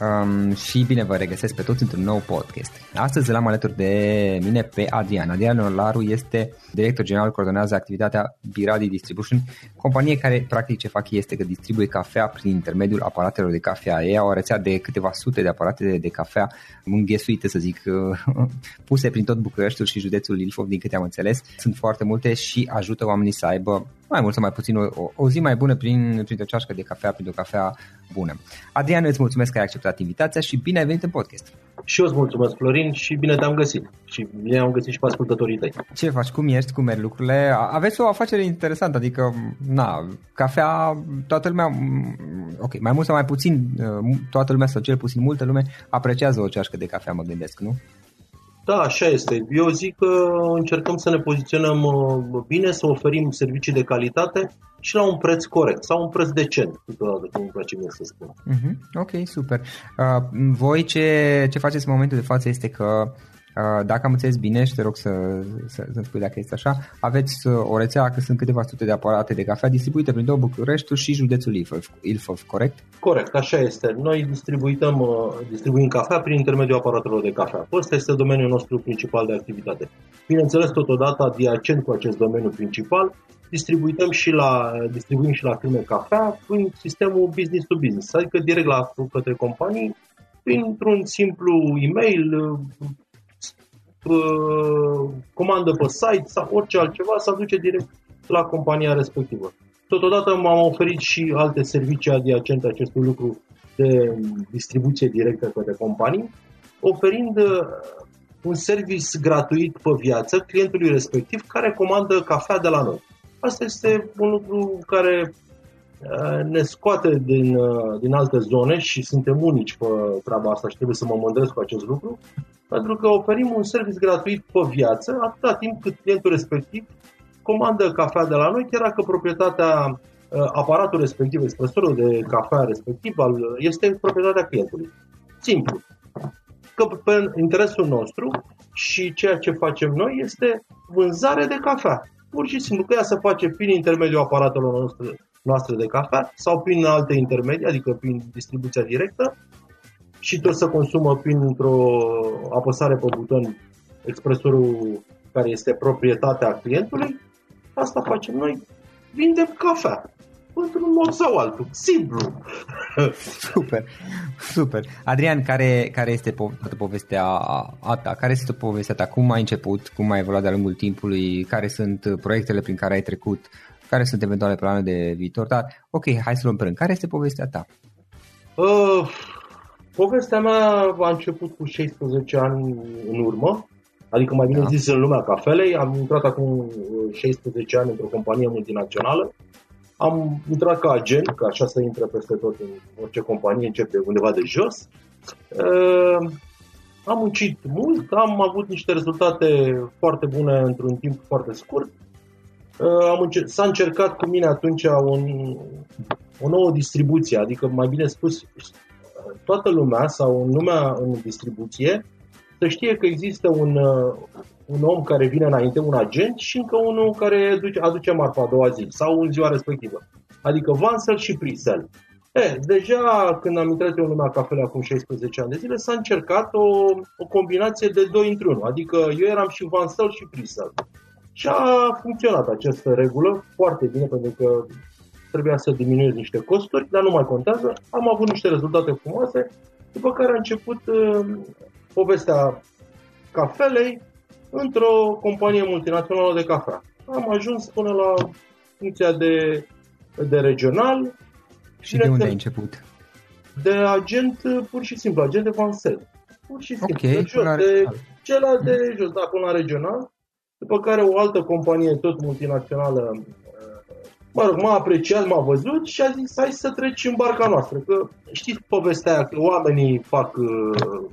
um, și bine vă regăsesc pe toți într-un nou podcast. Astăzi l-am alături de mine pe Adrian. Adrian Olaru este director general, coordonează activitatea Biradi Distribution, companie care practic ce fac este că distribuie cafea prin intermediul aparatelor de cafea. Ei au o rețea de câteva sute de aparate de, de cafea înghesuite, să zic, puse prin tot Bucureștiul și județul Ilfov, din câte am înțeles. Sunt foarte multe și ajută oamenii să aibă mai mult sau mai puțin o, o zi mai bună prin, printr-o ceașcă de cafea, printr-o cafea bună. Adrian, îți mulțumesc că ai acceptat invitația și bine ai venit în podcast. Și eu îți mulțumesc, Florin, și bine te-am găsit. Și bine am găsit și pe ascultătorii tăi. Ce faci? Cum ești? Cum merg lucrurile? Aveți o afacere interesantă, adică, na, cafea, toată lumea, ok, mai mult sau mai puțin, toată lumea sau cel puțin multă lume apreciază o ceașcă de cafea, mă gândesc, nu? Da, așa este. Eu zic că încercăm să ne poziționăm uh, bine, să oferim servicii de calitate și la un preț corect sau un preț decent, câteodată, cum îmi place mie să spun. Uh-huh. Ok, super. Uh, voi ce, ce faceți în momentul de față este că Uh, dacă am înțeles bine și te rog să, să, să spui dacă este așa, aveți uh, o rețea că sunt câteva sute de aparate de cafea distribuite prin două Bucureștiul și județul Ilfov, Ilfov, corect? Corect, așa este. Noi distribuităm, uh, distribuim cafea prin intermediul aparatelor de cafea. Ăsta este domeniul nostru principal de activitate. Bineînțeles, totodată, adiacent cu acest domeniu principal, distribuim și la, distribuim și la firme cafea prin sistemul business to business, adică direct la către companii, printr-un simplu e-mail, uh, comandă pe site sau orice altceva, să aduce direct la compania respectivă. Totodată m-am oferit și alte servicii adiacente acestui lucru de distribuție directă către companii, oferind uh, un service gratuit pe viață clientului respectiv care comandă cafea de la noi. Asta este un lucru care uh, ne scoate din, uh, din alte zone și suntem unici pe treaba asta și trebuie să mă mândresc cu acest lucru, pentru că oferim un serviciu gratuit pe viață atâta timp cât clientul respectiv comandă cafea de la noi, chiar dacă proprietatea, uh, aparatul respectiv, expresorul de cafea respectiv este proprietatea clientului. Simplu. Că pe interesul nostru și ceea ce facem noi este vânzare de cafea pur și simplu că ea se face prin intermediul aparatelor noastre, noastre de cafea sau prin alte intermedii, adică prin distribuția directă și tot se consumă printr-o apăsare pe buton expresorul care este proprietatea clientului. Asta facem noi, vindem cafea într-un mod sau altul. Simplu. Super, super. Adrian, care, care este po- toată povestea a ta? Care este povestea ta? Cum ai început? Cum ai evoluat de-a lungul timpului? Care sunt proiectele prin care ai trecut? Care sunt eventuale plane de viitor? Dar, ok, hai să luăm pe rând. Care este povestea ta? Uh, povestea mea a început cu 16 ani în urmă. Adică mai bine da. zis în lumea cafelei. Am intrat acum 16 ani într-o companie multinațională am intrat ca agent, că așa se intră peste tot în orice companie, începe undeva de jos. Uh, am muncit mult, am avut niște rezultate foarte bune într-un timp foarte scurt. Uh, am încer- s-a încercat cu mine atunci un, o nouă distribuție, adică mai bine spus, toată lumea sau în lumea în distribuție să știe că există un, uh, un om care vine înainte, un agent și încă unul care aduce, aduce marfa a doua zi sau în ziua respectivă. Adică vansel și prisel. E, deja când am intrat eu în lumea cafelei acum 16 ani de zile, s-a încercat o, o combinație de doi într unul. Adică eu eram și vansel și prisel. Și a funcționat această regulă foarte bine pentru că trebuia să diminuez niște costuri, dar nu mai contează. Am avut niște rezultate frumoase, după care a început uh, povestea cafelei, într-o companie multinațională de cafea. Am ajuns până la funcția de, de regional. Și de unde ai început? De agent, pur și simplu, agent de vansel. Pur și simplu, okay, de jos, de, cel de jos, da, până la regional. După care o altă companie, tot multinațională, mă rog, m-a apreciat, m-a văzut și a zis, hai să treci în barca noastră. Că știți povestea aia, că oamenii fac uh,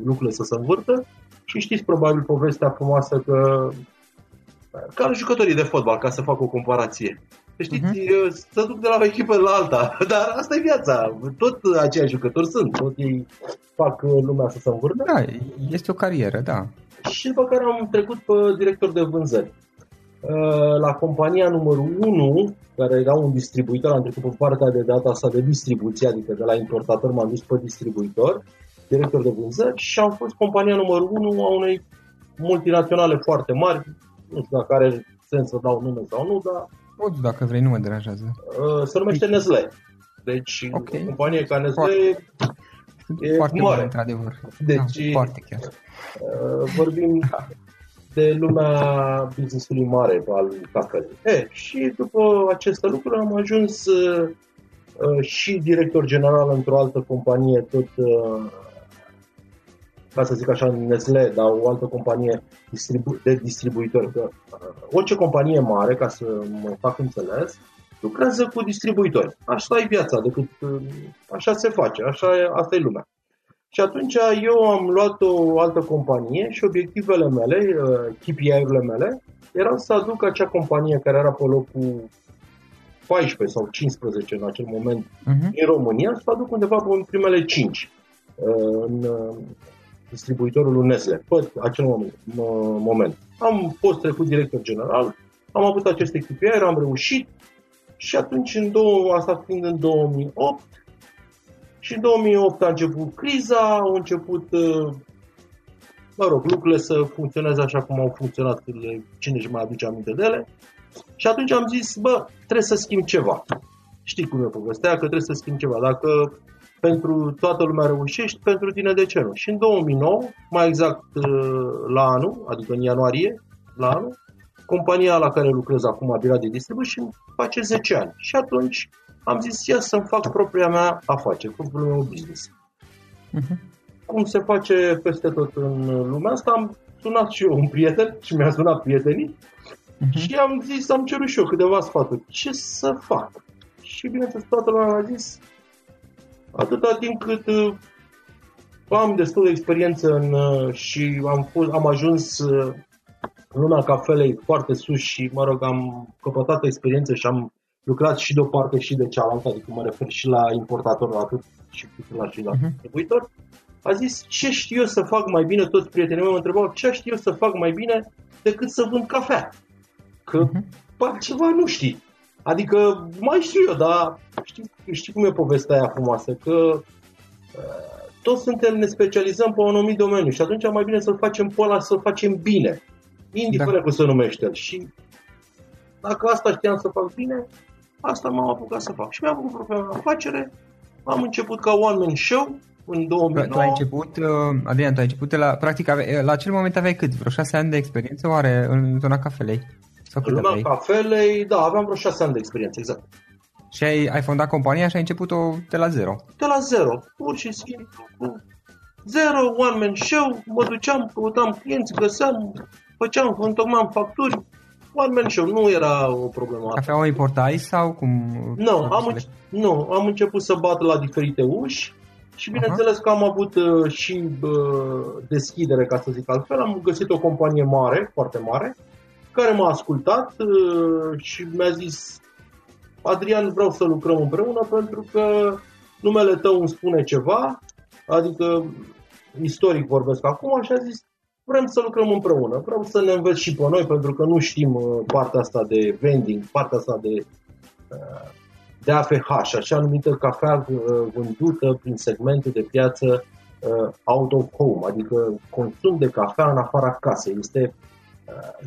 lucrurile să se învârtă și știți probabil povestea frumoasă că ca jucătorii de fotbal, ca să fac o comparație. Știți, uh-huh. să duc de la o echipă la alta, dar asta e viața. Tot aceiași jucători sunt, tot ei fac lumea să se învârte. Da, este o carieră, da. Și după care am trecut pe director de vânzări. Uh, la compania numărul 1, care era un distribuitor, am trecut pe partea de data asta de distribuție, adică de la importator m-am dus pe distribuitor, director de vânzări și am fost compania numărul 1 a unei multinaționale foarte mari, nu știu dacă are sens să dau nume sau nu, dar... Poți, dacă vrei, nu mă deranjează. Uh, se numește Nestle. Deci, okay. o companie ca Nestle foarte, e foarte mare, într-adevăr. Deci, da, foarte chiar. Uh, vorbim de lumea business-ului mare al cafelei. E, și după aceste lucruri am ajuns uh, uh, și director general într-o altă companie, tot uh, ca să zic așa, Nestle, dar o altă companie distribu- de distribuitori. Că, uh, orice companie mare, ca să mă fac înțeles, lucrează cu distribuitori. Așa e viața, decât uh, așa se face, așa e, asta e lumea. Și atunci eu am luat o altă companie și obiectivele mele, uh, KPI-urile mele, erau să aduc acea companie care era pe locul 14 sau 15 în acel moment uh-huh. în România, să aduc undeva pe primele 5 uh, în, uh, distribuitorul Nestle, pe acel moment. moment. Am fost trecut director general, am avut acest echipier, am reușit și atunci, în două, asta fiind în 2008, și în 2008 a început criza, au început, uh, mă rog, lucrurile să funcționeze așa cum au funcționat, cine își mai aduce aminte de ele. Și atunci am zis, bă, trebuie să schimb ceva. Știi cum e povestea, că trebuie să schimb ceva. Dacă pentru toată lumea reușești, pentru tine de ce nu? Și în 2009, mai exact uh, la anul, adică în ianuarie, la anul, compania la care lucrez acum, Bira de Distribution, face 10 ani. Și atunci am zis, ia să-mi fac propria mea afacere, propriul meu business. Uh-huh. Cum se face peste tot în lumea asta, am sunat și eu un prieten și mi-a sunat prietenii uh-huh. și am zis, am cerut și eu câteva sfaturi. Ce să fac? Și bineînțeles, toată lumea mi-a zis, atâta timp cât uh, am destul de experiență în, uh, și am, fost, am ajuns uh, în lumea cafelei foarte sus și, mă rog, am căpătat experiență și am lucrat și de o parte și de cealaltă, adică mă refer și la importator atât și la și la uh-huh. distribuitor, a zis ce știu eu să fac mai bine, toți prietenii mei mă întrebau ce știu eu să fac mai bine decât să vând cafea. Că uh-huh. ceva nu știi. Adică mai știu eu, dar știi, știi cum e povestea aia frumoasă, că uh, toți suntem, ne specializăm pe un anumit domeniu și atunci mai bine să-l facem pe ăla, să-l facem bine, indiferent da. cum se numește Și dacă asta știam să fac bine, Asta m-am apucat să fac. Și mi-am făcut propria afacere, am început ca one-man show în 2009. Tu ai început, uh, Adrian, tu ai început la, practic, la acel moment aveai cât? Vreo șase ani de experiență oare în zona cafelei? Sau cât în zona cafelei, da, aveam vreo șase ani de experiență, exact. Și ai, ai fondat compania și ai început-o de la zero? De la zero, pur și simplu. Zero, one man show, mă duceam, căutam clienți, găseam, făceam, întocmam facturi, one man show, nu era o problemă. Cafea o importai sau cum? Nu, am, înce- nu, am început să bat la diferite uși și bineînțeles că am avut uh, și uh, deschidere, ca să zic altfel. Am găsit o companie mare, foarte mare, care m-a ascultat uh, și mi-a zis Adrian, vreau să lucrăm împreună pentru că numele tău îmi spune ceva, adică istoric vorbesc acum și a zis vrem să lucrăm împreună, vrem să ne înveți și pe noi, pentru că nu știm uh, partea asta de vending, partea asta de, uh, de AFH, așa numită cafea uh, vândută prin segmente de piață out of home, adică consum de cafea în afara casei. Este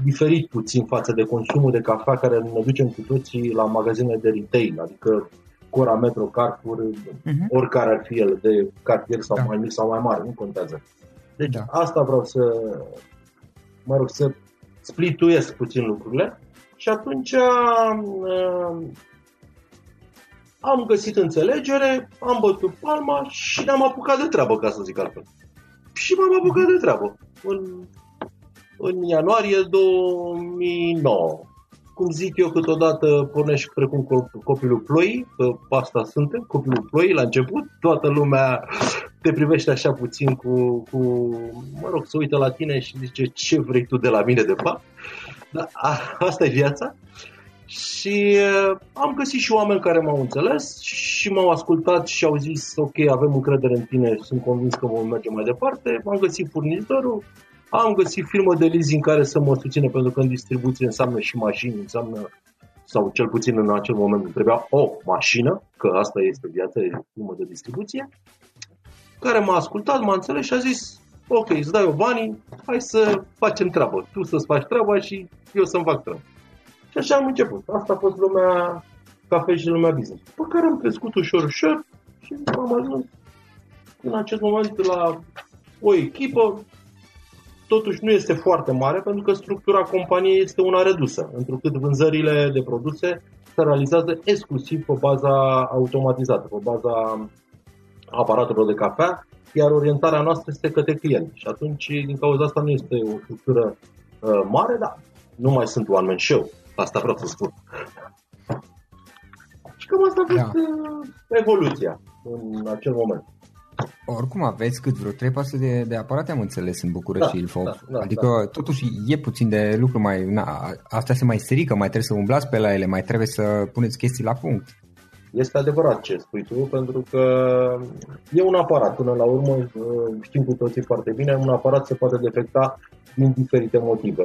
diferit puțin față de consumul de cafea care ne ducem cu toții la magazine de retail, adică Cora, Metro, Carrefour, uh-huh. oricare ar fi el, de cartier sau da. mai mic sau mai mare, nu contează. Deci da. asta vreau să, mă rog, să splituiesc puțin lucrurile. Și atunci uh, am găsit înțelegere, am bătut palma și ne-am apucat de treabă, ca să zic altfel. Și m-am apucat de treabă în, în ianuarie 2009 cum zic eu, câteodată pornești precum copilul ploii, că asta suntem, copilul ploii la început, toată lumea te privește așa puțin cu, cu mă rog, să uită la tine și zice ce vrei tu de la mine de fapt. Dar a, asta e viața. Și uh, am găsit și oameni care m-au înțeles și m-au ascultat și au zis ok, avem încredere în tine, sunt convins că vom merge mai departe. am găsit furnizorul, am găsit firmă de leasing care să mă susține pentru că în distribuție înseamnă și mașini, înseamnă sau cel puțin în acel moment îmi trebuia o mașină, că asta este viața, e firmă de distribuție, care m-a ascultat, m-a înțeles și a zis ok, îți dai o banii, hai să facem treabă. Tu să-ți faci treaba și eu să-mi fac treaba. Și așa am început. Asta a fost lumea cafe și lumea business. Pe care am crescut ușor, ușor și am ajuns în acest moment la o echipă totuși nu este foarte mare pentru că structura companiei este una redusă, întrucât vânzările de produse se realizează exclusiv pe baza automatizată, pe baza aparatelor de cafea, iar orientarea noastră este către client. Și atunci, din cauza asta, nu este o structură uh, mare, dar nu mai sunt one man show. Asta vreau să spun. Și cam asta a fost da. Uh, evoluția în acel moment. Oricum aveți cât vreo 3-400 de, de aparate, am înțeles, în București da, Ilfov. Da, da, adică da. totuși e puțin de lucru mai... Na, astea se mai strică, mai trebuie să umblați pe la ele, mai trebuie să puneți chestii la punct. Este adevărat ce spui tu, pentru că e un aparat. Până la urmă, știm cu toții foarte bine, un aparat se poate defecta din diferite motive.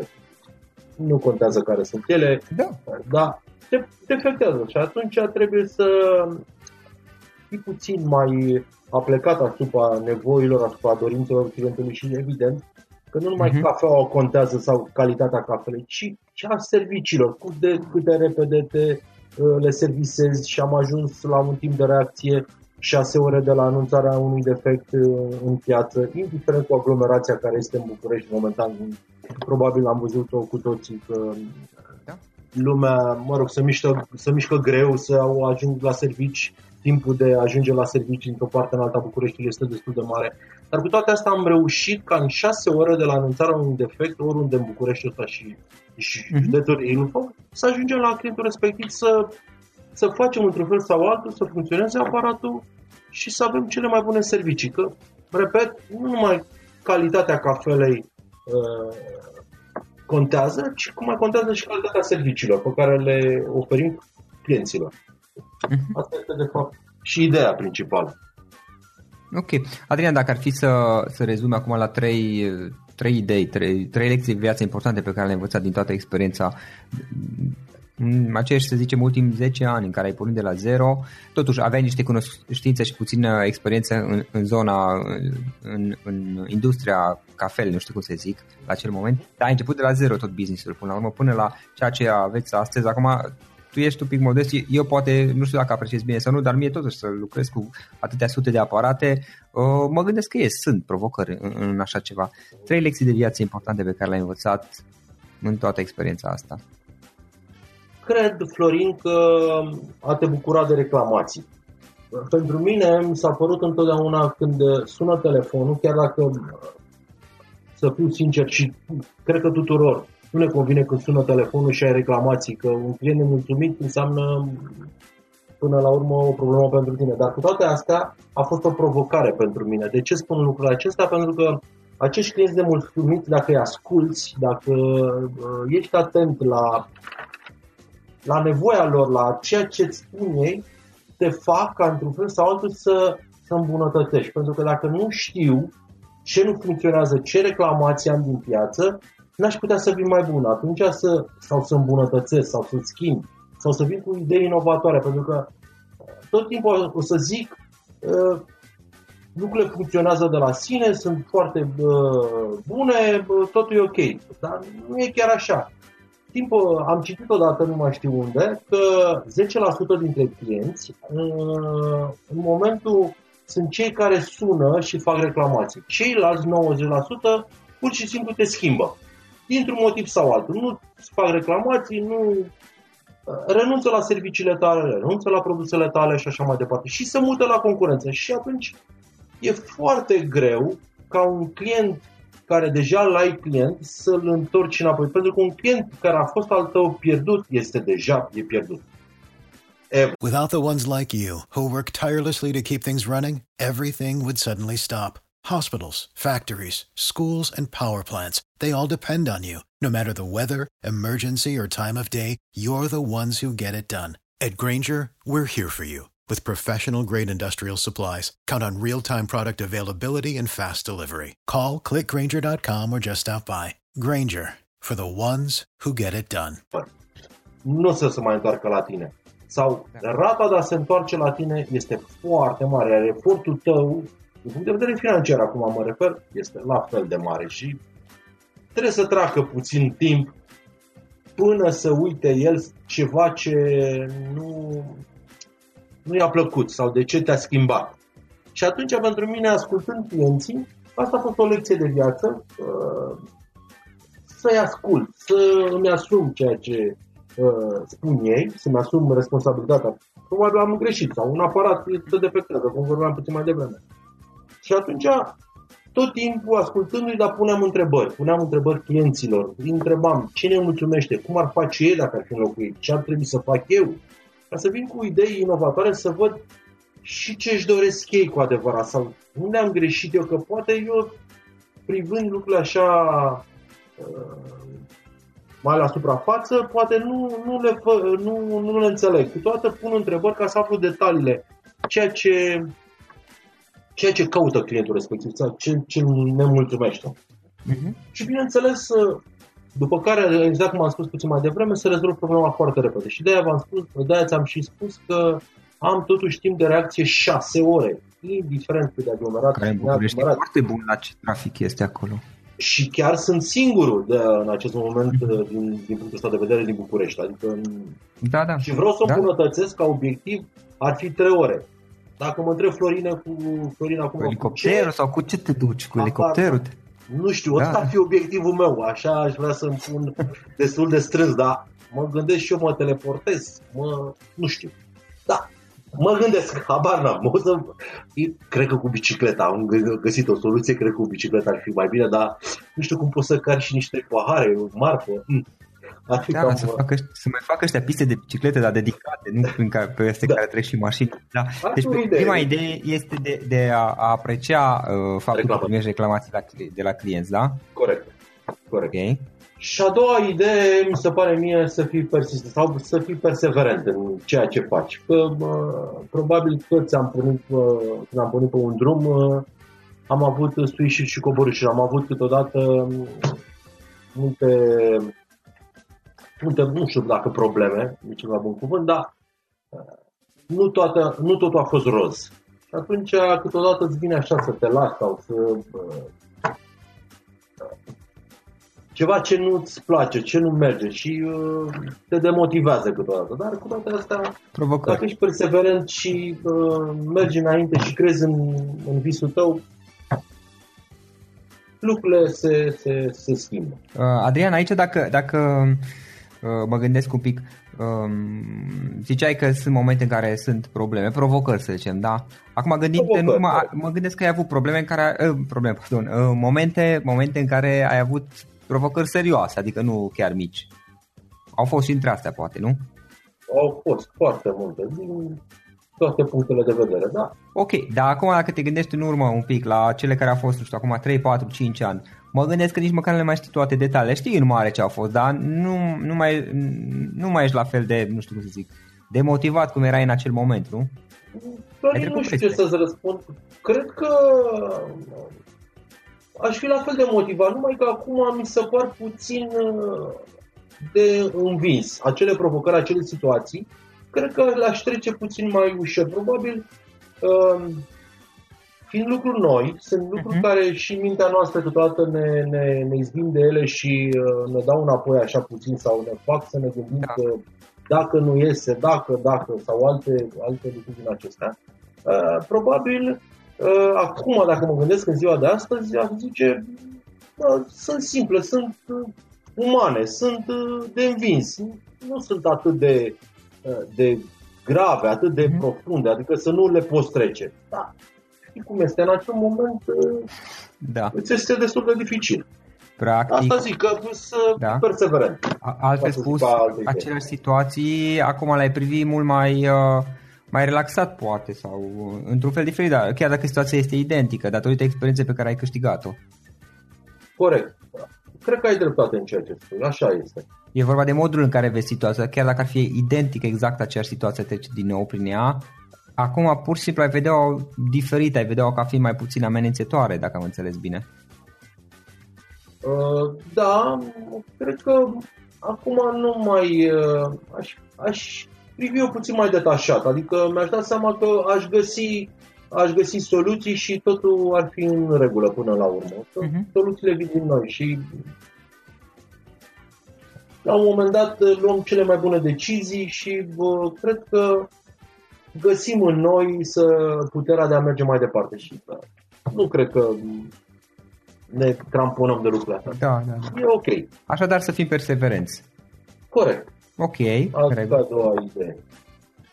Nu contează care sunt ele, da. dar se defectează și atunci trebuie să fii puțin mai aplecat asupra nevoilor, asupra dorințelor clientului și evident că nu numai uh-huh. cafeaua contează sau calitatea cafelei, ci cea a serviciilor, cât de, cât de repede te uh, le servisezi și am ajuns la un timp de reacție 6 ore de la anunțarea unui defect uh, în piață, indiferent cu aglomerația care este în București momentan. Probabil am văzut-o cu toții că da. lumea, mă rog, se mișcă, se mișcă greu să ajung la servici timpul de a ajunge la servicii într-o parte în alta Bucureștiului este destul de mare. Dar cu toate astea am reușit ca în 6 ore de la anunțarea unui defect, oriunde în București ăsta și, și uh-huh. județul Ilfov, să ajungem la clientul respectiv să, să facem într-un fel sau altul, să funcționeze aparatul și să avem cele mai bune servicii. Că, repet, nu numai calitatea cafelei uh, contează, ci cum mai contează și calitatea serviciilor pe care le oferim clienților. Mhm. Asta este, de fapt, și ideea principală. Ok. Adrian, dacă ar fi să, să rezume acum la trei, trei idei, trei, trei lecții de viață importante pe care le-ai învățat din toată experiența în aceiași, să zicem, ultimii 10 ani în care ai pornit de la zero, totuși aveai niște cunoștințe și puțină experiență în, în zona, în, în industria cafele, nu știu cum să zic, la acel moment, dar ai început de la zero tot business-ul până la urmă, până la ceea ce aveți astăzi. Acum tu ești un pic modest, eu poate, nu știu dacă apreciez bine sau nu, dar mie totuși să lucrez cu atâtea sute de aparate, uh, mă gândesc că e, sunt provocări în, în așa ceva. Trei lecții de viață importante pe care le-ai învățat în toată experiența asta. Cred, Florin, că a te bucura de reclamații. Pentru mine mi s-a părut întotdeauna când sună telefonul, chiar dacă să fiu sincer și cred că tuturor, nu ne convine când sună telefonul și ai reclamații, că un client nemulțumit înseamnă până la urmă o problemă pentru tine. Dar cu toate astea a fost o provocare pentru mine. De ce spun lucrul acesta? Pentru că acești clienți nemulțumiți, dacă îi asculți, dacă uh, ești atent la, la nevoia lor, la ceea ce îți spun ei, te fac ca într-un fel sau altul să, să îmbunătățești. Pentru că dacă nu știu ce nu funcționează, ce reclamații am din piață, n-aș putea să vin mai bun. Atunci să, sau să îmbunătățesc, sau să schimb, sau să vin cu idei inovatoare, pentru că tot timpul o să zic uh, lucrurile funcționează de la sine, sunt foarte uh, bune, totul e ok. Dar nu e chiar așa. Timpul, am citit odată, nu mai știu unde, că 10% dintre clienți uh, în momentul sunt cei care sună și fac reclamații. Ceilalți 90% pur și simplu te schimbă dintr-un motiv sau altul. Nu fac reclamații, nu renunță la serviciile tale, renunță la produsele tale și așa mai departe și se mută la concurență. Și atunci e foarte greu ca un client care deja l-ai client să-l întorci înapoi. Pentru că un client care a fost al tău pierdut este deja e pierdut. Ever. Without the ones like you who work tirelessly to keep things running, everything would suddenly stop. Hospitals, factories, schools, and power plants, they all depend on you. No matter the weather, emergency, or time of day, you're the ones who get it done. At Granger, we're here for you with professional grade industrial supplies. Count on real time product availability and fast delivery. Call clickgranger.com or just stop by. Granger for the ones who get it done. Nu o să se mai întoarcă la tine. Sau rata de a se întoarce la tine este foarte mare, iar efortul tău Din punct de vedere financiar, acum mă refer, este la fel de mare și trebuie să treacă puțin timp până să uite el ceva ce nu, nu i-a plăcut sau de ce te-a schimbat. Și atunci, pentru mine, ascultând clienții, asta a fost o lecție de viață, uh, să-i ascult, să îmi asum ceea ce uh, spun ei, să-mi asum responsabilitatea. Probabil am greșit sau un aparat se defectează, cum vorbeam puțin mai devreme. Și atunci, tot timpul ascultându-i, dar puneam întrebări. Puneam întrebări clienților. Îi întrebam ce ne mulțumește, cum ar face ei dacă ar fi în locul ei, ce ar trebui să fac eu. Ca să vin cu idei inovatoare, să văd și ce își doresc ei cu adevărat sau unde am greșit eu, că poate eu privând lucrurile așa uh, mai la suprafață, poate nu, nu, le, fă, nu, nu le înțeleg. Câteodată pun întrebări ca să aflu detaliile, ceea ce, ceea ce caută clientul respectiv sau ce, ce ne mulțumește. Uh-huh. Și bineînțeles, după care, exact cum am spus puțin mai devreme, se rezolvă problema foarte repede. Și de-aia v-am spus, de-aia ți-am și spus că am totuși timp de reacție 6 ore, indiferent cât de aglomerat. Care în București e foarte bun la ce trafic este acolo. Și chiar sunt singurul de, în acest moment mm-hmm. din, din punctul ăsta de vedere din București. Adică, da, da. Și vreau să o da. îmbunătățesc ca obiectiv, ar fi 3 ore. Dacă mă întreb Florina cu Florina acum... Cu elicopterul cu ce? sau cu ce te duci? Cu elicopterul? Nu știu, da. ăsta ar fi obiectivul meu. Așa aș vrea să-mi pun destul de strâns, dar mă gândesc și eu, mă teleportez, mă... nu știu. Da, mă gândesc, habar n-am. O să... Cred că cu bicicleta, am găsit o soluție, cred că cu bicicleta ar fi mai bine, dar nu știu cum poți să cari și niște pahare, marfă. Mm. Ar fi da, cam... să, facă, să mai facă ăștia piste de biciclete, dar dedicate, nu prin care, peste da. care trec și mașini. Da. Deci prima idee este de, de a, a aprecia uh, faptul Reclamă. că primești reclamații la, de la clienți, da? Corect. Corect. Okay. Și a doua idee mi se pare mie să fii persistent sau să fii perseverent în ceea ce faci. Că probabil toți am pornit, când am pornit pe un drum, am avut suișuri și coborâșuri. Am avut câteodată multe, multe, nu știu dacă probleme, nici la bun cuvânt, dar nu, toată, nu totul a fost roz. Și atunci câteodată îți vine așa să te lași sau să ceva ce nu-ți place, ce nu merge și uh, te demotivează câteodată. Dar cu toate astea, Provocări. dacă ești perseverent și uh, mergi înainte și crezi în, în visul tău, lucrurile se, se, se schimbă. Uh, Adrian, aici dacă, dacă uh, mă gândesc un pic, um, ziceai că sunt momente în care sunt probleme, provocări să zicem, da? Acum gândind în urmă, mă gândesc că ai avut probleme în care, uh, probleme, pardon, uh, momente, momente în care ai avut provocări serioase, adică nu chiar mici. Au fost și între astea, poate, nu? Au fost foarte multe, din toate punctele de vedere, da. Ok, dar acum dacă te gândești în urmă un pic la cele care au fost, nu știu, acum 3, 4, 5 ani, mă gândesc că nici măcar nu le mai știi toate detaliile. Știi în mare ce au fost, dar nu, nu, mai, nu mai ești la fel de, nu știu cum să zic, de motivat cum erai în acel moment, nu? Doar nu știu ce să-ți răspund. Cred că aș fi la fel de motivat, numai că acum mi se par puțin uh, de învins acele provocări, acele situații. Cred că le-aș trece puțin mai ușor. Probabil, uh, fiind lucruri noi, sunt lucruri uh-huh. care și mintea noastră câteodată ne, ne, ne izbim de ele și uh, ne dau înapoi așa puțin sau ne fac să ne gândim da. că dacă nu iese, dacă, dacă sau alte, alte lucruri din acestea. Uh, probabil Uh, acum, dacă mă gândesc în ziua de astăzi, aș zice, bă, sunt simple, sunt uh, umane, sunt uh, de învins, nu sunt atât de, de grave, atât de mm-hmm. profunde, adică să nu le poți trece. Da, știi cum este, în acel moment da. îți este destul de dificil. Practic, Asta zic, că să da. perseverent. Altfel spus, aceleași situații, acum le-ai privi mult mai... Uh mai relaxat poate sau într-un fel diferit, dar chiar dacă situația este identică, datorită experienței pe care ai câștigat-o. Corect. Cred că ai dreptate în ceea ce spui, așa este. E vorba de modul în care vezi situația, chiar dacă ar fi identică exact aceeași situație, treci din nou prin ea, acum pur și simplu ai vedea-o diferită, ai vedea-o ca fiind mai puțin amenințătoare, dacă am înțeles bine. Uh, da, cred că acum nu mai uh, aș, aș privi eu puțin mai detașat, adică mi-aș da seama că aș găsi, aș găsi soluții și totul ar fi în regulă până la urmă. Uh-huh. Soluțiile vin din noi și la un moment dat luăm cele mai bune decizii și bă, cred că găsim în noi să puterea de a merge mai departe și bă, nu cred că ne cramponăm de lucrurile astea. Da, da, da. E ok. Așadar să fim perseverenți. Corect. Ok. Asta a doua idee.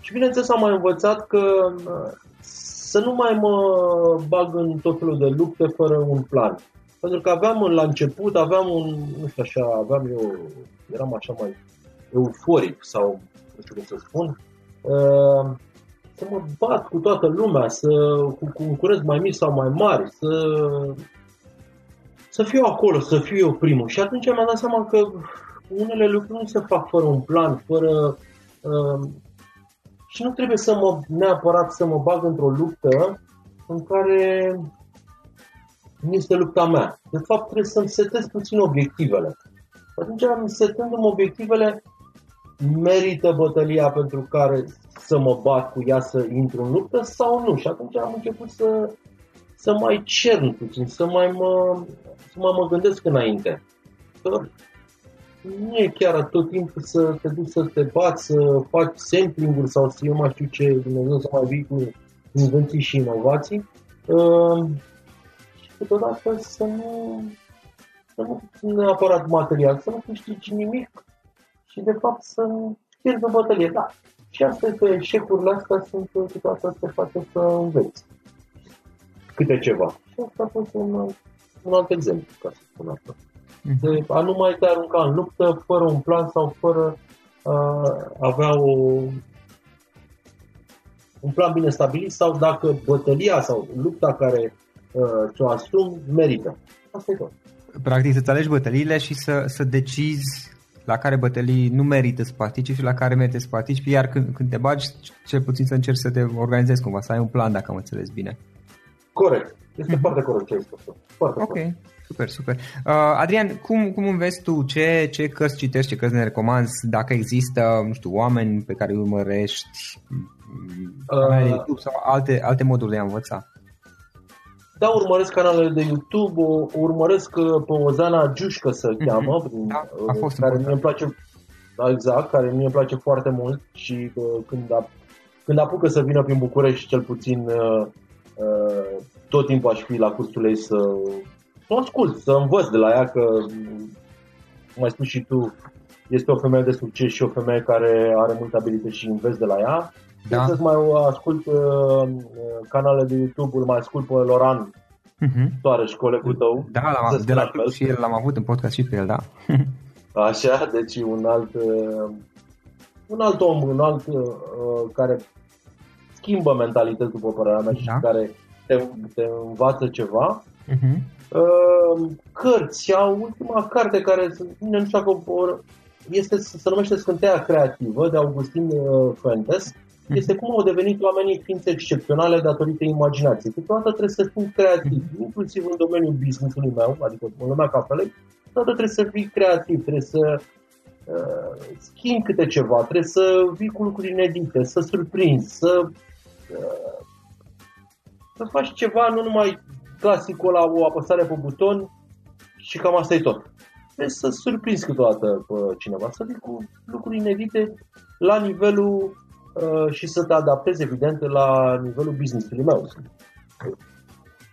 Și bineînțeles am mai învățat că să nu mai mă bag în tot felul de lupte fără un plan. Pentru că aveam la început, aveam un, nu știu așa, aveam eu, eram așa mai euforic sau nu știu cum să spun, uh, să mă bat cu toată lumea, să cu concurenți mai mici sau mai mari, să, să fiu acolo, să fiu eu primul. Și atunci mi-am dat seama că unele lucruri nu se fac fără un plan, fără... Uh, și nu trebuie să mă neapărat să mă bag într-o luptă în care nu este lupta mea. De fapt, trebuie să-mi setez puțin obiectivele. Atunci, setându-mi obiectivele, merită bătălia pentru care să mă bat cu ea să intru în luptă sau nu. Și atunci am început să, să mai cern puțin, să mai mă, să mă, mă gândesc înainte. Că nu e chiar tot timpul să te duci să te bați, să faci sampling-uri sau să eu mai știu ce Dumnezeu să mai vii cu invenții și inovații. Uh, și câteodată să nu, să nu neapărat material, să nu câștigi nimic și de fapt să pierzi o bătălie. Da, și asta este, eșecurile astea sunt câteodată te face să înveți câte ceva. Și asta a fost un, un alt exemplu, ca să spun asta. Mhm. De a nu mai te arunca în luptă fără un plan sau fără a avea o, un plan bine stabilit sau dacă bătălia sau lupta care uh, ți-o asumi merită. Asta e tot. Practic să-ți alegi bătăliile și să, să decizi la care bătălii nu merită să participi și la care merită să participi, iar când, când te bagi, cel puțin să încerci să te organizezi cumva, să ai un plan, dacă am înțeles bine. Corect. Este mm-hmm. foarte corect ce ai spus. Foarte ok, corect. super, super. Uh, Adrian, cum, cum înveți tu? Ce, ce cărți citești, ce cărți ne recomanzi? Dacă există, nu știu, oameni pe care îi urmărești, uh, YouTube sau alte, alte moduri de a învăța? Da, urmăresc canalele de YouTube, o, urmăresc uh, pe Ozana Giușcă să mm-hmm. cheamă, prin, da, a uh, fost care mie îmi place, da, exact, care mie îmi place foarte mult și uh, când, a, când apucă să vină prin București, cel puțin uh, uh, tot timpul aș fi la cursul ei să, să ascult, să învăț de la ea, că, cum ai spus și tu, este o femeie de succes și o femeie care are multe abilități și înveți de la ea. Da. Să mai ascult uh, canale de YouTube, îl mai ascult pe Loran uh-huh. Toarăș, colegul tău. Da, l-am, de la și el l-am avut în podcast și pe el, da. Așa, deci un alt, uh, un alt om, un alt uh, care schimbă mentalități, după părerea mea, da. și care te, te învață ceva. Uh-huh. Uh, cărți, au ultima carte care, nu știu dacă este, se numește Scânteia Creativă de Augustin uh, Fuentes este cum au devenit oamenii ființe excepționale datorită imaginației. Câteodată trebuie să fim creativi, inclusiv în domeniul business-ului meu, adică în lumea cafelei, câteodată trebuie să fii creativ, trebuie să uh, schimbi câte ceva, trebuie să vii cu lucruri inedite, să surprinzi, să, uh, să faci ceva, nu numai clasicul la o apăsare pe buton și cam asta e tot. Trebuie să surprinzi câteodată pe cineva, să vii cu lucruri inedite la nivelul Uh, și să te adaptezi, evident, la nivelul business-ului meu.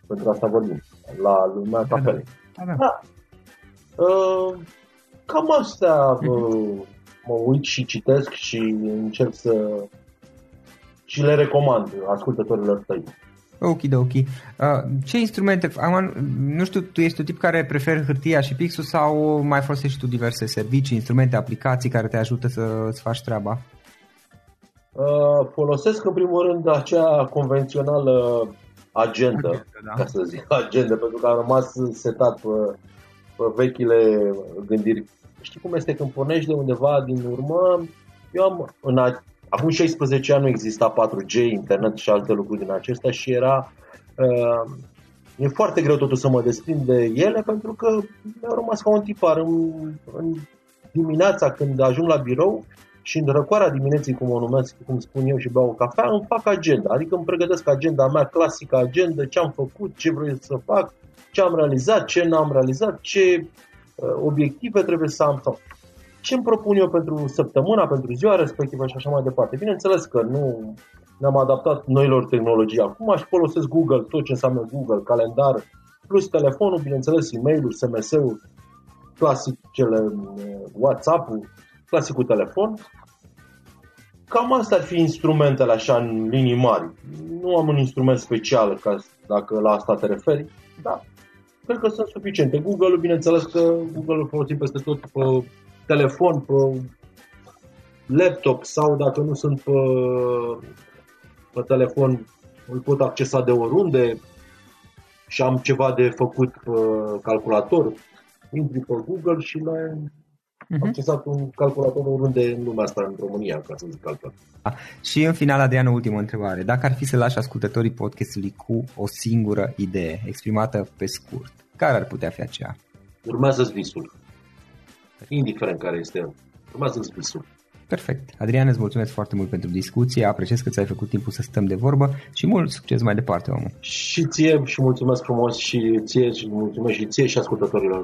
Pentru asta vorbim, la lumea da, cafelei. Da. da. da. Uh, cam astea uh, mă uit și citesc și încerc să și le recomand ascultătorilor tăi. Ok, ok. Uh, ce instrumente, nu știu, tu ești un tip care preferă hârtia și pixul sau mai folosești tu diverse servicii, instrumente, aplicații care te ajută să-ți faci treaba? Uh, folosesc în primul rând acea convențională agenda, agenda da. ca să zic, agenda, pentru că am rămas setat pe, pe vechile gândiri. Știi cum este când pornești de undeva din urmă? Eu am, în a, acum 16 ani nu exista 4G, internet și alte lucruri din acestea și era uh, e foarte greu totul să mă desprind de ele pentru că mi-au rămas ca un tipar în, în dimineața când ajung la birou și în răcoarea dimineții, cum o numesc, cum spun eu, și beau o cafea, îmi fac agenda. Adică îmi pregătesc agenda mea, clasică agenda, ce am făcut, ce vreau să fac, ce am realizat, ce n-am realizat, ce uh, obiective trebuie să am sau ce îmi propun eu pentru săptămâna, pentru ziua respectivă și așa mai departe. Bineînțeles că nu ne-am adaptat noilor tehnologii. Acum aș folosesc Google, tot ce înseamnă Google, calendar, plus telefonul, bineînțeles, e-mail-uri, SMS-uri, clasicele, uh, WhatsApp-ul, clasicul telefon. Cam asta ar fi instrumentele așa în linii mari. Nu am un instrument special, ca dacă la asta te referi, dar cred că sunt suficiente. Google-ul, bineînțeles că Google-ul folosim peste tot pe telefon, pe laptop sau dacă nu sunt pe, pe telefon, îl pot accesa de oriunde și am ceva de făcut pe calculator, intri pe Google și le uh-huh. accesat un calculator oriunde în lumea asta, în România, ca să zic altfel. Da. Și în final, Adrian, o ultimă întrebare. Dacă ar fi să lași ascultătorii podcastului cu o singură idee, exprimată pe scurt, care ar putea fi aceea? Urmează-ți visul. Indiferent care este, urmează-ți visul. Perfect. Adrian, îți mulțumesc foarte mult pentru discuție, apreciez că ți-ai făcut timpul să stăm de vorbă și mult succes mai departe, omul. Și ție și mulțumesc frumos și ție și mulțumesc și ție și ascultătorilor.